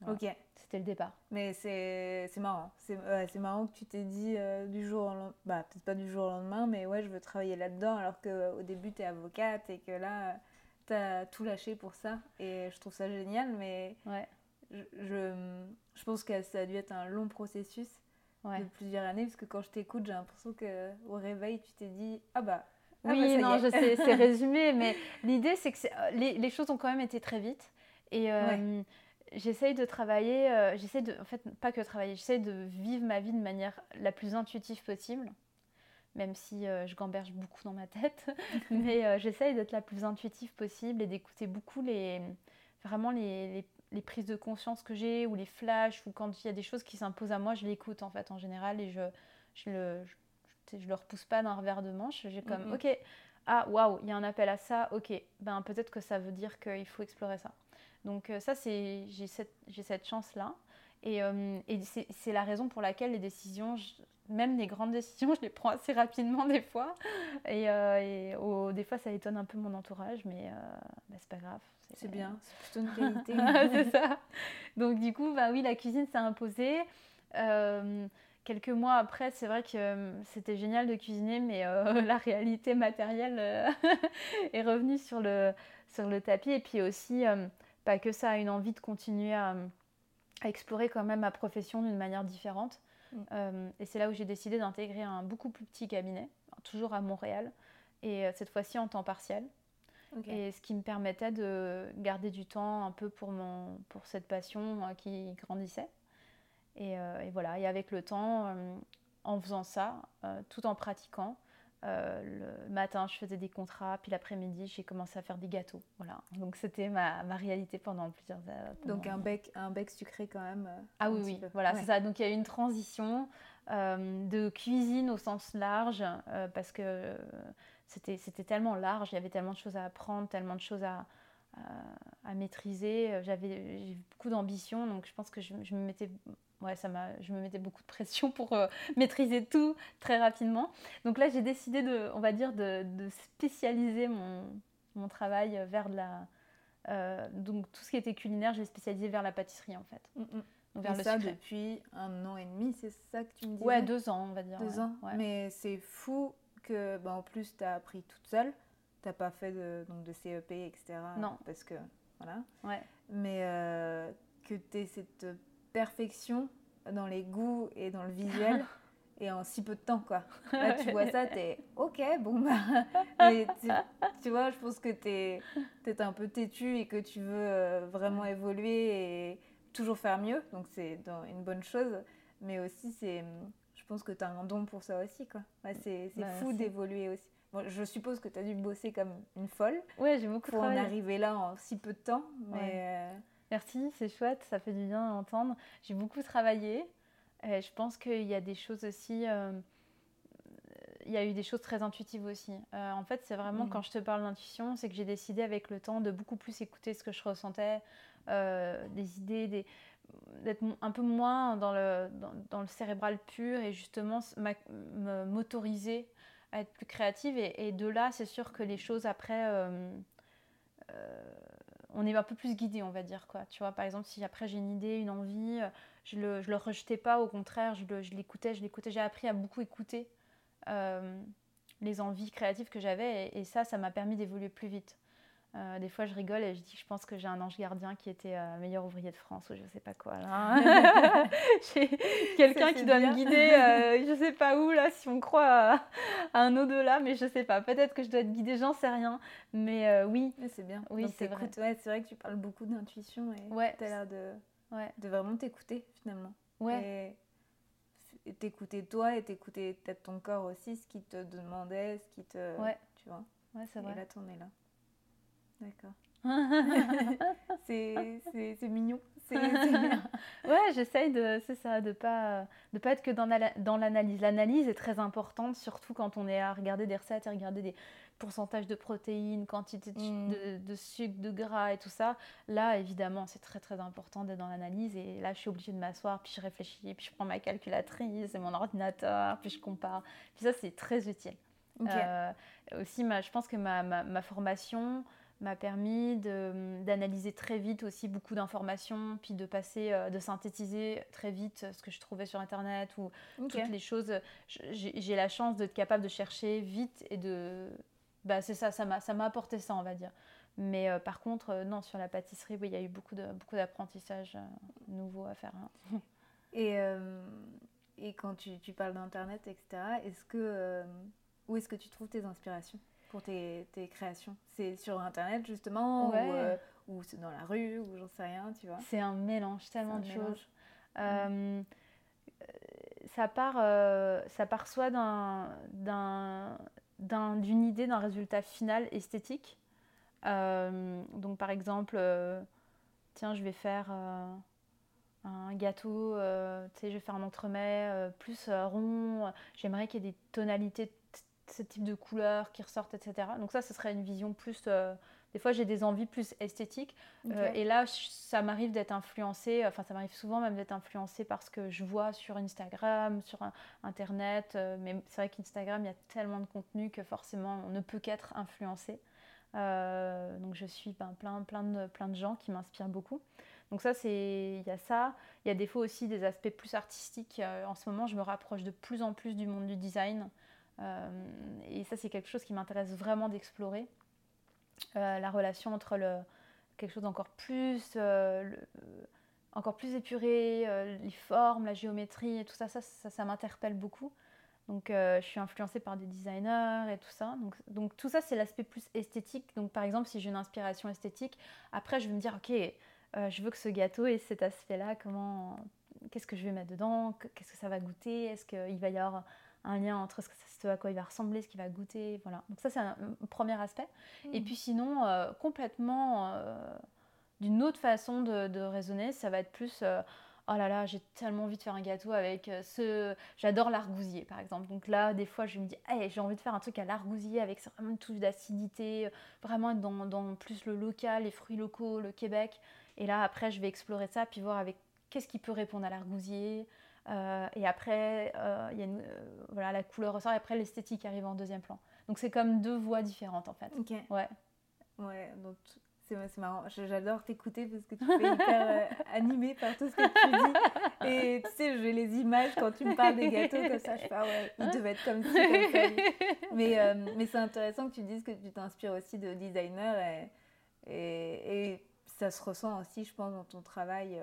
Ok. C'était le départ. Mais c'est marrant. C'est marrant que tu t'es dit euh, du jour au lendemain, bah, peut-être pas du jour au lendemain, mais ouais, je veux travailler là-dedans, alors qu'au début, tu es avocate et que là, tu as tout lâché pour ça. Et je trouve ça génial, mais ouais. je, je, je pense que ça a dû être un long processus de plusieurs années, parce que quand je t'écoute, j'ai l'impression qu'au réveil, tu t'es dit Ah bah. Ah oui, bah, non, je sais, c'est résumé, mais l'idée, c'est que les, les, choses ont quand même été très vite. Et euh, j'essaye de travailler, euh, j'essaye de, en fait, pas que travailler, j'essaye de vivre ma vie de manière la plus intuitive possible, même si euh, je gamberge beaucoup dans ma tête. mais j'essaye d'être la plus intuitive possible et d'écouter beaucoup les, vraiment les, les les prises de conscience que j'ai ou les flashs ou quand il y a des choses qui s'imposent à moi, je l'écoute en fait en général et je je le je, le repousse pas d'un revers de manche. J'ai comme ok ah waouh il y a un appel à ça ok ben peut-être que ça veut dire qu'il faut explorer ça. Donc euh, ça c'est j'ai cette j'ai cette chance là et, euh, et c'est la raison pour laquelle les décisions même les grandes décisions, je les prends assez rapidement des fois. Et, euh, des fois, ça étonne un peu mon entourage, mais bah, c'est pas grave. C'est bien, c'est plutôt une qualité. c'est ça. Donc du coup, bah oui, la cuisine s'est imposée. Euh, quelques mois après, c'est vrai que euh, c'était génial de cuisiner, mais euh, la réalité matérielle est revenue sur le, sur le tapis. Et puis aussi, pas que ça, une envie de continuer à, à explorer quand même ma profession d'une manière différente. Mm. et c'est là où j'ai décidé d'intégrer un beaucoup plus petit cabinet, toujours à Montréal, et cette fois-ci en temps partiel. Et ce qui me permettait de garder du temps un peu pour, mon, pour cette passion euh, qui grandissait. Et, euh, et, voilà, et avec le temps, euh, en faisant ça, tout en pratiquant, le matin, je faisais des contrats, puis l'après-midi, j'ai commencé à faire des gâteaux. Voilà. Donc c'était ma, ma, réalité pendant plusieurs années. Donc un bec, un bec sucré quand même. ah oui, oui. Voilà, c'est ça. Donc il y a eu une transition de cuisine au sens large, parce que c'était tellement large, il y avait tellement de choses à apprendre, tellement de choses à, à, maîtriser. J'avais beaucoup d'ambition, donc je pense que je, me mettais ouais, ça je me mettais beaucoup de pression pour euh, maîtriser tout très rapidement. Donc là, j'ai décidé de, on va dire, de, spécialiser mon, mon, travail vers la, euh, donc tout ce qui était culinaire, j'ai spécialisé vers la pâtisserie en fait. Mm, mm. Donc vers et ça depuis un an et demi, c'est ça que tu me disais Ouais, deux ans, on va dire. Deux ans. Mais c'est fou que, bah, en plus, tu as appris toute seule. Tu n'as pas fait de, donc de CEP, etc. Non. Parce que, voilà. Ouais. Mais euh, que tu aies cette perfection dans les goûts et dans le visuel. et en si peu de temps, quoi. Là, tu vois ça, t'es ok, bon, bah. tu, vois, je pense que t'es es un peu têtu et que tu veux euh, vraiment évoluer et toujours faire mieux. Donc, c'est une bonne chose. Mais aussi, c'est je pense que tu as un don pour ça aussi, quoi. c'est bah, fou d'évoluer aussi. je suppose que tu as dû bosser comme une folle. Ouais, j'ai beaucoup Pour en arriver là en si peu de temps. Mais. Euh, Merci, c'est chouette, ça fait du bien d'entendre. J'ai beaucoup travaillé. Et je pense qu'il y a des choses aussi. Euh, il y a eu des choses très intuitives aussi. Euh, en fait, c'est vraiment mm. quand je te parle d'intuition, c'est que j'ai décidé avec le temps de beaucoup plus écouter ce que je ressentais, euh, des idées, d'être un peu moins dans le, dans, le cérébral pur et justement m'autoriser à être plus créative. Et, et de là, c'est sûr que les choses après on est un peu plus guidé, on va dire. Quoi. Tu vois, par exemple, si après j'ai une idée, une envie, euh, je le, je le rejetais pas, au contraire, je, l'écoutais, je l'écoutais. J'ai appris à beaucoup écouter euh, les envies créatives que j'avais et, ça, ça m'a permis d'évoluer plus vite. Euh, des fois, je rigole et je dis que je pense que j'ai un ange gardien qui était euh, meilleur ouvrier de France ou je sais pas quoi. j'ai quelqu'un qui doit me guider, euh, je sais pas où là, si on croit à, un au-delà, mais je sais pas. Peut-être que je dois être guidée, j'en sais rien. Mais euh, oui. c'est bien. Oui, c'est vrai. c'est vrai que tu parles beaucoup d'intuition et ouais. tu as l'air de, de vraiment t'écouter finalement. Ouais. Et t'écouter toi et t'écouter peut-être ton corps aussi, ce qui te demandait, ce qui te. Ouais. Tu vois. Ouais, c'est vrai. Et là, t'en es là. D'accord. c'est mignon. ouais, j'essaye de, c'est ça, de pas, de pas être que dans, dans l'analyse. L'analyse est très importante, surtout quand on est à regarder des recettes et regarder des pourcentages de protéines, quantité de, mm. de, sucre, de gras et tout ça. Là, évidemment, c'est très très important d'être dans l'analyse. Et là, je suis obligée de m'asseoir, puis je réfléchis, puis je prends ma calculatrice et mon ordinateur, puis je compare. Puis ça, c'est très utile. Euh, aussi, ma, je pense que ma, ma, ma formation m'a permis d'analyser très vite aussi beaucoup d'informations, puis de passer, euh, de synthétiser très vite ce que je trouvais sur Internet ou toutes les choses. J'ai la chance d'être capable de chercher vite et de... Bah, c'est ça, ça m'a apporté ça, on va dire. Mais euh, par contre, euh, non, sur la pâtisserie, oui, il y a eu beaucoup d'apprentissage beaucoup nouveau à faire. Hein. Et, et quand tu, tu parles d'Internet, etc., est-ce que, où est-ce que tu trouves tes inspirations? Pour tes, tes créations C'est sur Internet justement euh, ou, c'est dans la rue ou j'en sais rien, tu vois C'est un mélange, tellement de choses. Euh, ça, part, euh, ça part soit d'une idée, d'un résultat final esthétique. donc par exemple, tiens, je vais faire un gâteau, tu sais, je vais faire un entremets plus rond. J'aimerais qu'il y ait des tonalités ce type de couleurs qui ressortent, etc. Donc ça, ce serait une vision plus... Euh, des fois, j'ai des envies plus esthétiques. Euh, et là, ça m'arrive d'être influencée, enfin ça m'arrive souvent même d'être influencée par ce que je vois sur Instagram, sur Internet. Euh, mais c'est vrai qu'Instagram, il y a tellement de contenu que forcément, on ne peut qu'être influencé. donc je suis ben, plein, plein, de, plein de gens qui m'inspirent beaucoup. Donc ça, c'est il y a ça. Il y a des fois aussi des aspects plus artistiques. en ce moment, je me rapproche de plus en plus du monde du design. Euh, et ça, c'est quelque chose qui m'intéresse vraiment d'explorer. Euh, la relation entre le, quelque chose d'encore plus, euh, encore plus épuré, les formes, la géométrie et tout ça, ça, ça, m'interpelle beaucoup. Donc, je suis influencée par des designers et tout ça. Donc, tout ça, c'est l'aspect plus esthétique. Donc, par exemple, si j'ai une inspiration esthétique, après, je vais me dire, ok, je veux que ce gâteau ait cet aspect-là. Comment, qu'est-ce que je vais mettre dedans? Qu'est-ce que ça va goûter? Est-ce qu'il va y avoir un lien entre ce, à quoi il va ressembler, ce qu'il va goûter. Voilà. Donc ça, c'est un, premier aspect. Et puis sinon, complètement d'une autre façon de, raisonner, ça va être plus oh là là, j'ai tellement envie de faire un gâteau avec ce. J'adore l'argousier, par exemple. Donc là, des fois, je me dis, hey, j'ai envie de faire un truc à l'argousier avec vraiment une touche d'acidité, vraiment être dans, dans, plus le local, les fruits locaux, le Québec. Et là, après, je vais explorer ça, puis voir avec qu'est-ce qui peut répondre à l'argousier. Euh, et après, euh, y a euh, voilà, la couleur ressort, et après, l'esthétique arrive en deuxième plan. Donc, c'est comme deux voies différentes, en fait. Ok. Ouais. Ouais, donc c'est marrant. J'adore t'écouter parce que tu es hyper animée par tout ce que tu dis. Et tu sais, j'ai les images quand tu me parles des gâteaux comme ça. Je fais, ah ouais, ils devaient être comme ci, comme ça. Mais, mais c'est intéressant que tu dises que tu t'inspires aussi de designers. Et, et, et, ça se ressent aussi, je pense, dans ton travail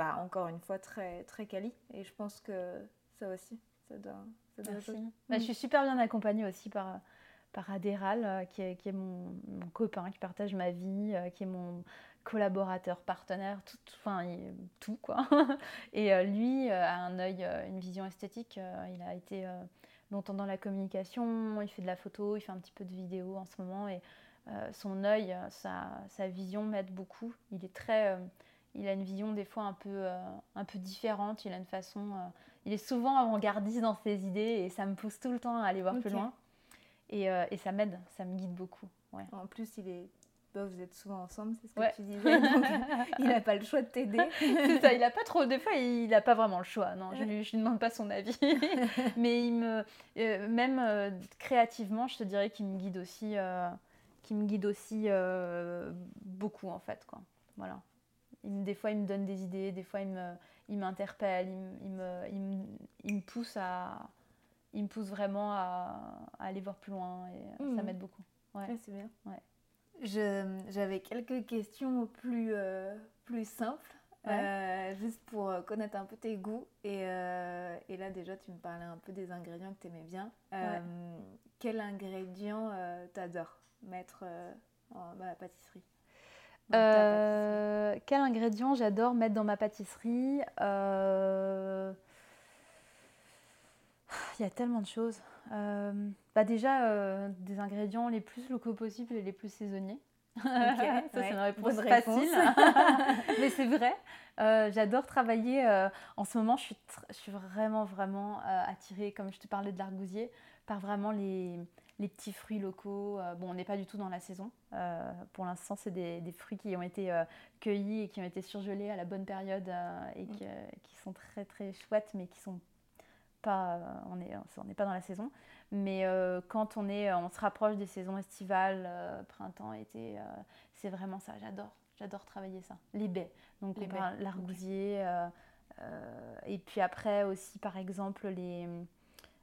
bah, encore une fois très, très quali. Et je pense que ça aussi, ça doit, ça Merci. Bah, je suis super bien accompagnée aussi par, par Adéral, euh, qui est, qui est mon, mon, copain, qui partage ma vie, euh, qui est mon collaborateur, partenaire, tout, enfin, tout quoi. Et euh, lui a un œil, une vision esthétique. il a été longtemps dans la communication, il fait de la photo, il fait un petit peu de vidéo en ce moment. Et son œil, sa, sa vision m'aide beaucoup. Il est très il a une vision des fois un peu, euh, un peu différente. Il a une façon. Euh, il est souvent avant-gardiste dans ses idées et ça me pousse tout le temps à aller voir plus loin. Et, euh, et ça m'aide, ça me guide beaucoup. Ouais. En plus, il est. Bah, vous êtes souvent ensemble, c'est ce que tu disais. Donc, il n'a pas le choix de t'aider. c'est ça, il n'a pas trop. Des fois, il n'a pas vraiment le choix. Non, je ne lui, demande pas son avis. Mais il me, même créativement, je te dirais qu'il me guide aussi, qui me guide aussi beaucoup, en fait. Quoi. Voilà des fois, il me donne des idées, des fois, il m'interpelle, il, il, me, il, me, il, me, pousse à, il me pousse vraiment à, aller voir plus loin et ça mmh. m'aide beaucoup. Ouais. c'est bien. Ouais. J'avais quelques questions plus, euh, plus simples, euh, juste pour euh, connaître un peu tes goûts. Et, et, là, déjà, tu me parlais un peu des ingrédients que tu aimais bien. Quel ingrédient t'adores mettre dans la pâtisserie? Euh, quel ingrédient j'adore mettre dans ma pâtisserie euh, Il y a tellement de choses. Euh, bah déjà, des ingrédients les plus locaux possibles et les plus saisonniers. ça, c'est une réponse facile. Mais c'est vrai. j'adore travailler. en ce moment, je suis, je suis vraiment, vraiment attirée, comme je te parlais de l'argousier, par vraiment les, les petits fruits locaux. Euh, bon, on n'est pas du tout dans la saison. Euh, pour l'instant, c'est des, fruits qui ont été euh, cueillis et qui ont été surgelés à la bonne période et mm. qui sont très très chouettes, mais qui sont pas, on n'est on n'est pas dans la saison. Mais quand on est, on se rapproche des saisons estivales, printemps, été, c'est vraiment ça. J'adore, j'adore travailler ça. Les baies, donc l'argousier. et puis après aussi, par exemple, les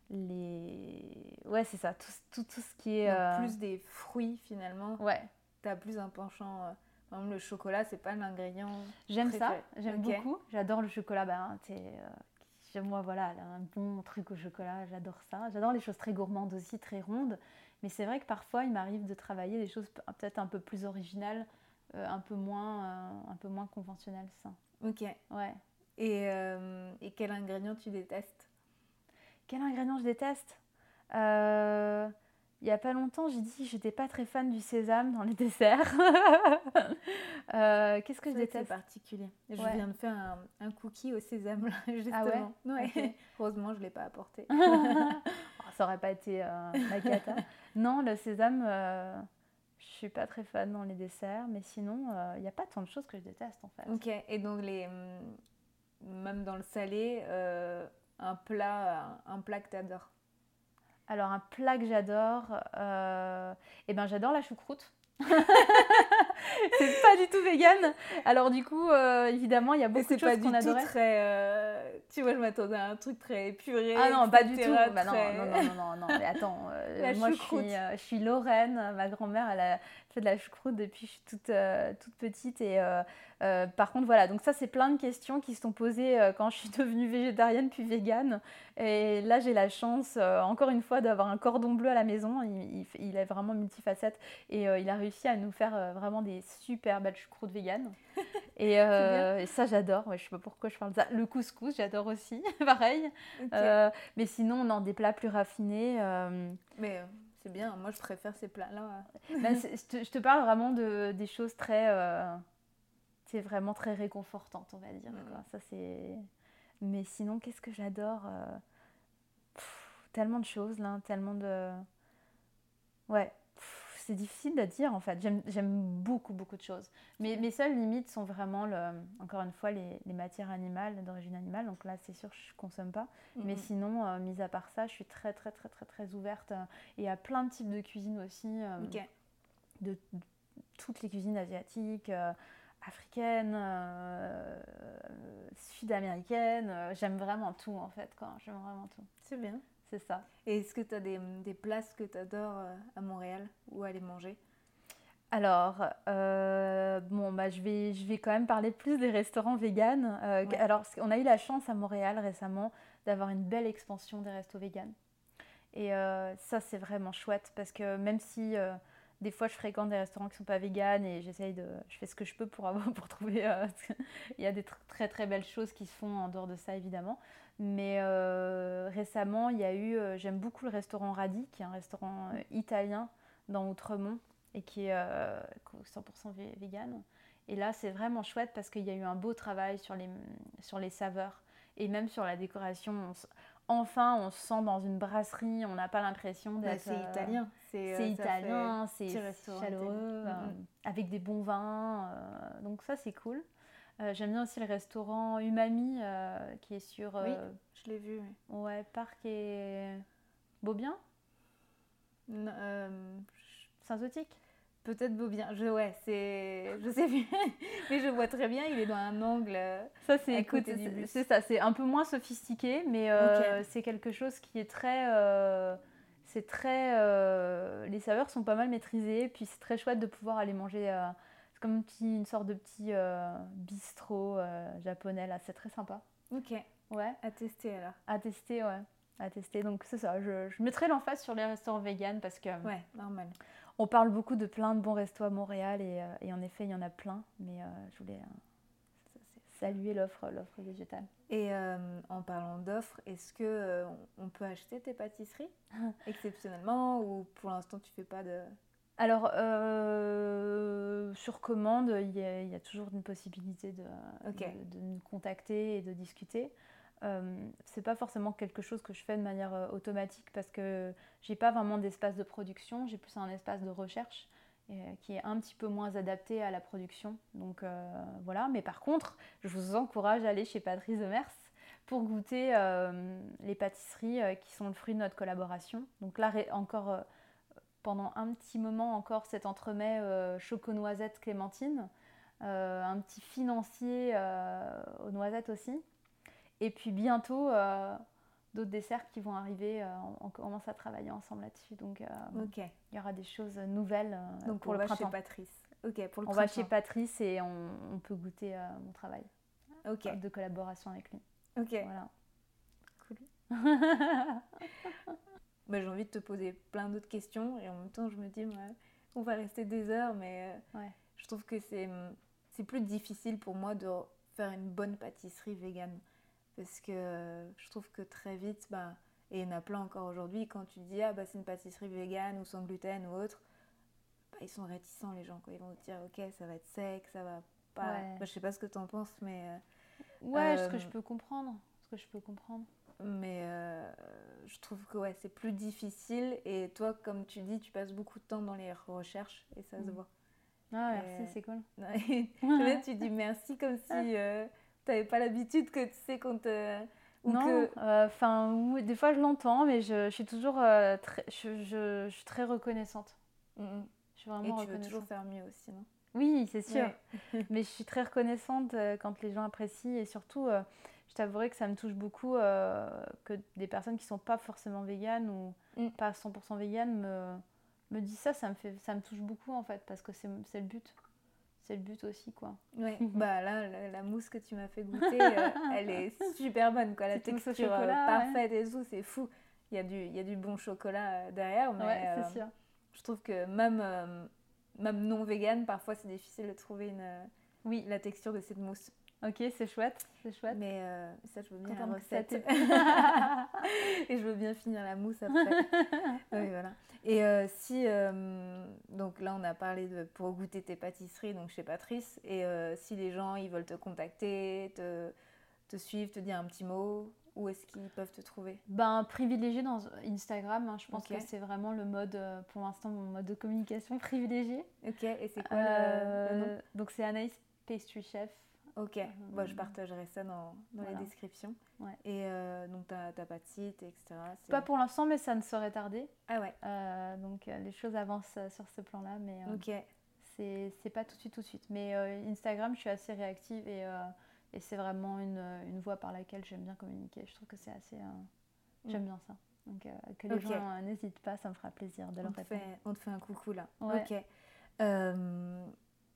les ouais c'est ça tout, tout, tout, ce qui est euh, plus des fruits finalement. Ouais. Tu as plus un penchant euh, par exemple le chocolat c'est pas l'ingrédient j'aime ça j'aime beaucoup j'adore le chocolat ben euh, moi voilà un bon truc au chocolat j'adore ça. J'adore les choses très gourmandes aussi très rondes mais c'est vrai que parfois il m'arrive de travailler des choses peut-être un peu plus originales un peu moins un peu moins conventionnelles ça. Ok. Ouais. Et, et quel ingrédient tu détestes? Quel ingrédient je déteste euh, Il n'y a pas longtemps, j'ai dit que j'étais pas très fan du sésame dans les desserts. Euh, qu'est-ce que je déteste C'est particulier. Je viens de faire un, cookie au sésame, justement. Ah ouais, Heureusement, je ne l'ai pas apporté. Oh, ça aurait pas été euh, la cata. non, le sésame, euh, je suis pas très fan dans les desserts, mais sinon, il n'y a pas tant de choses que je déteste, en fait. Ok, et donc, les, même dans le salé un plat, un plat que tu adores Alors, un plat que j'adore, euh, eh ben, j'adore la choucroute. c'est pas du tout vegan. Alors du coup, euh, évidemment, il y a beaucoup de choses qu'on adorait. Très, euh, tu vois, je m'attendais à un truc très épuré. Ah non, pas du tout. Bah non, non, non, non, non, mais attends. moi, je suis, je suis Lorraine. Ma grand-mère, elle a de la choucroute depuis que je suis toute, toute petite et euh, par contre, voilà, donc ça, c'est plein de questions qui se sont posées euh, quand je suis devenue végétarienne puis végane. Et là, j'ai la chance, euh, encore une fois, d'avoir un cordon bleu à la maison. Il, est vraiment multifacette et il a réussi à nous faire vraiment des super belles choucroutes véganes. et, euh, et, ça, j'adore. Ouais, je sais pas pourquoi je parle de ça. Le couscous, j'adore aussi. Pareil. Euh, mais sinon, non, des plats plus raffinés. Euh, mais c'est bien. Moi, je préfère ces plats-là. Ben, je, te, parle vraiment de, des choses très. c'est vraiment très réconfortantes, on va dire. Mm. Ça, c'est. Mais sinon, qu'est-ce que j'adore Tellement de choses, là. Tellement de. Ouais c'est difficile à dire en fait. J'aime beaucoup, beaucoup de choses. Mais mes seules limites sont vraiment, le, encore une fois, les, matières animales, d'origine animale. Donc là, c'est sûr, je ne consomme pas. Mais sinon, euh, mis à part ça, je suis très, très, très, très, très ouverte. Euh, et à plein de types de cuisine aussi. Euh, de, toutes les cuisines asiatiques africaines, sud-américaines. J'aime vraiment tout en fait. J'aime vraiment tout. C'est bien. C'est ça. Et est-ce que tu as des, des, places que tu adores euh, à Montréal où aller manger? Alors, euh, bon, bah, je, vais, je vais quand même parler plus des restaurants véganes. Euh, alors, on a eu la chance à Montréal récemment d'avoir une belle expansion des restos véganes. Et ça, c'est vraiment chouette parce que même si des fois je fréquente des restaurants qui ne sont pas véganes et j'essaye de. Je fais ce que je peux pour, avoir, pour trouver. il y a des très très belles choses qui se font en dehors de ça, évidemment. Mais euh, récemment, il y a eu, euh, j'aime beaucoup le restaurant Radi, qui est un restaurant euh, italien dans Outremont et qui est 100% vegan. Et là, c'est vraiment chouette parce qu'il y a eu un beau travail sur les, sur les saveurs et même sur la décoration. enfin, on se sent dans une brasserie, on n'a pas l'impression bah, d'être. c'est italien. C'est italien, c'est chaleureux, avec des bons vins. donc, ça, c'est cool. Euh, j'aime bien aussi le restaurant Umami euh, qui est sur. oui, euh, je l'ai vu. Ouais, Parc et. Beaubien Saint-Zotique Peut-être Beaubien. Je, ouais, c'est. Je sais plus. mais je vois très bien, il est dans un angle. Ça, c'est. Écoute, c'est ça. C'est un peu moins sophistiqué, mais c'est quelque chose qui est très. c'est très. les saveurs sont pas mal maîtrisées, puis c'est très chouette de pouvoir aller manger c'est comme une sorte de petit euh, bistrot euh, japonais là, c'est très sympa. Ok. Ouais. À tester alors. À tester, ouais. À tester. Donc c'est ça, je, je mettrai l'emphase sur les restaurants vegan parce que. Ouais, normal. On parle beaucoup de plein de bons restos à Montréal et, euh, et en effet il y en a plein, mais je voulais saluer l'offre, l'offre végétale. Et en parlant d'offres, est-ce que on peut acheter tes pâtisseries? Exceptionnellement ou pour l'instant tu fais pas de alors, euh, sur commande, il y, a, toujours une possibilité de, nous contacter et de discuter. Euh, c'est pas forcément quelque chose que je fais de manière euh, automatique parce que j'ai pas vraiment d'espace de production, j'ai plus un espace de recherche qui est un petit peu moins adapté à la production. Donc voilà, mais par contre, je vous encourage à aller chez Patrice de Mers pour goûter les pâtisseries qui sont le fruit de notre collaboration. Donc là, encore pendant un petit moment encore cet entremets euh, choco-noisette clémentine, euh, un petit financier euh, aux noisettes aussi. Et puis bientôt, d'autres desserts qui vont arriver. on, commence à travailler ensemble là-dessus. Donc, il y aura des choses nouvelles donc pour on le va chez Patrice. Ok, pour le on va chez Patrice et on, peut goûter mon travail de collaboration avec lui. Ok. Voilà. Cool. Bah, j'ai envie de te poser plein d'autres questions et en même temps je me dis on va rester des heures mais euh, je trouve que c'est c'est plus difficile pour moi de faire une bonne pâtisserie végane. Parce que euh, je trouve que très vite bah et il y en a plein encore aujourd'hui quand tu dis ah bah c'est une pâtisserie végane ou sans gluten ou autre bah, ils sont réticents les gens quoi. ils vont te dire ok ça va être sec ça va pas. Bah, je sais pas ce que tu en penses mais euh, ouais ce que je peux comprendre ce que je peux comprendre mais euh, je trouve que ouais, c'est plus difficile. Et toi, comme tu dis, tu passes beaucoup de temps dans les recherches et ça se mm. voit. Ah, merci, c'est cool. Là, tu dis merci comme si euh, tu n'avais pas l'habitude que tu sais qu'on te. non, euh, enfin, des fois je l'entends, mais je, je, suis toujours très, je, je, suis très reconnaissante. Mm, mm. Je suis vraiment et tu veux toujours faire mieux aussi, non? Oui, c'est sûr. mais je suis très reconnaissante quand les gens apprécient et surtout je t'avouerai que ça me touche beaucoup euh, que des personnes qui sont pas forcément véganes ou mm. pas 100% véganes me, me disent ça, ça me, fait, ça me touche beaucoup en fait, parce que c'est le but. C'est le but aussi, quoi. Ouais, bah là, la, mousse que tu m'as fait goûter, euh, elle est super bonne, quoi. La texture euh, parfaite et tout, c'est fou. Il y, a du, il y a du bon chocolat derrière, mais ouais, c'est sûr. je trouve que même, même non vegan, parfois c'est difficile de trouver une, oui. la texture de cette mousse. Ok, c'est chouette, c'est chouette. Mais euh, ça, je veux bien Contente la recette. et je veux bien finir la mousse après. Oui, voilà. Et euh, si, euh, donc là, on a parlé de pour goûter tes pâtisseries, donc chez Patrice. Et euh, si les gens, ils veulent te contacter, te, te suivre, te dire un petit mot, où est-ce qu'ils peuvent te trouver Ben, privilégié dans Instagram, hein, je pense que c'est vraiment le mode, euh, pour l'instant, mon mode de communication privilégié. Ok, et c'est quoi le- le, nom Euh, donc c'est Anaïs Pastry Chef. Ok, Bon, je partagerai ça dans, dans Voilà. les descriptions. Ouais. Et euh, donc, t'as pas de site, etc. Pas pour l'instant, mais ça ne saurait tarder. Ah ouais, Euh, donc euh, les choses avancent euh, sur ce plan-là, mais euh, ok. c'est c'est pas tout de suite, tout de suite. Mais euh, Instagram, je suis assez réactive et, euh, et c'est vraiment une, une voie par laquelle j'aime bien communiquer. Je trouve que c'est assez. euh, J'aime bien ça. Donc euh, que les gens euh, n'hésitent pas, ça me fera plaisir de On leur te, répondre. fait, on te fait un coucou là. Ouais. Ok. Euh,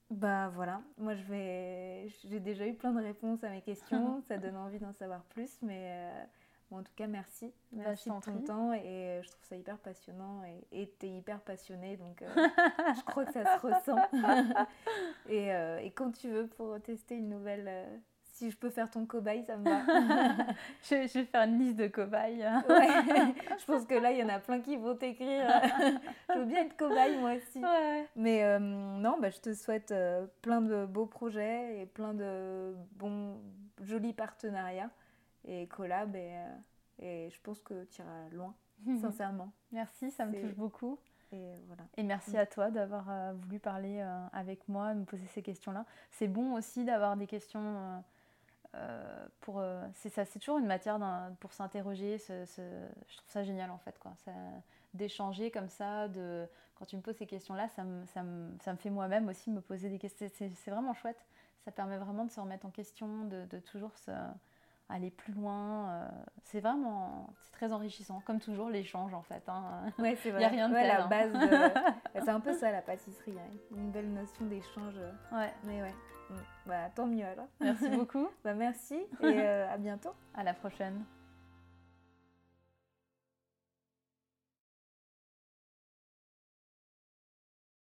bah voilà, moi je vais. J'ai déjà eu plein de réponses à mes questions, ça donne envie d'en savoir plus, mais euh, bon, en tout cas merci. Bah, Merci je de ton prie. temps et euh, je trouve ça hyper passionnant et tu es hyper passionné donc euh, je crois que ça se ressent. et, euh, et quand tu veux pour tester une nouvelle. Si je peux faire ton cobaye, ça me va. je, je vais faire une liste de cobayes. Ouais. je pense que là, il y en a plein qui vont t'écrire. je veux bien être cobaye, moi aussi. Ouais. Mais euh, non, bah, je te souhaite euh, plein de beaux projets et plein de bons, jolis partenariats et collabs. Et, euh, et je pense que tu iras loin, sincèrement. Merci, ça me touche beaucoup. Et voilà. Et merci à toi d'avoir euh, voulu parler euh, avec moi, me poser ces questions-là. C'est bon aussi d'avoir des questions pour. euh, c'est ça, c'est toujours une matière pour s'interroger. ce- ce- je trouve ça génial en fait, quoi. D'échanger comme ça, de quand tu me poses ces questions-là, ça me, ça me, ça me fait moi-même aussi me poser des questions. C'est vraiment chouette. Ça permet vraiment de se remettre en question, de, de toujours se, aller plus loin. euh, c'est vraiment, c'est très enrichissant, comme toujours l'échange en fait. hein. Ouais, c'est Y a rien de Ouais, tel, la hein. base de- C'est un peu ça, la pâtisserie. hein. Une belle notion d'échange. Ouais, Mais ouais. Bah, tant mieux alors. merci beaucoup. Bah, merci et euh, à bientôt. À la prochaine.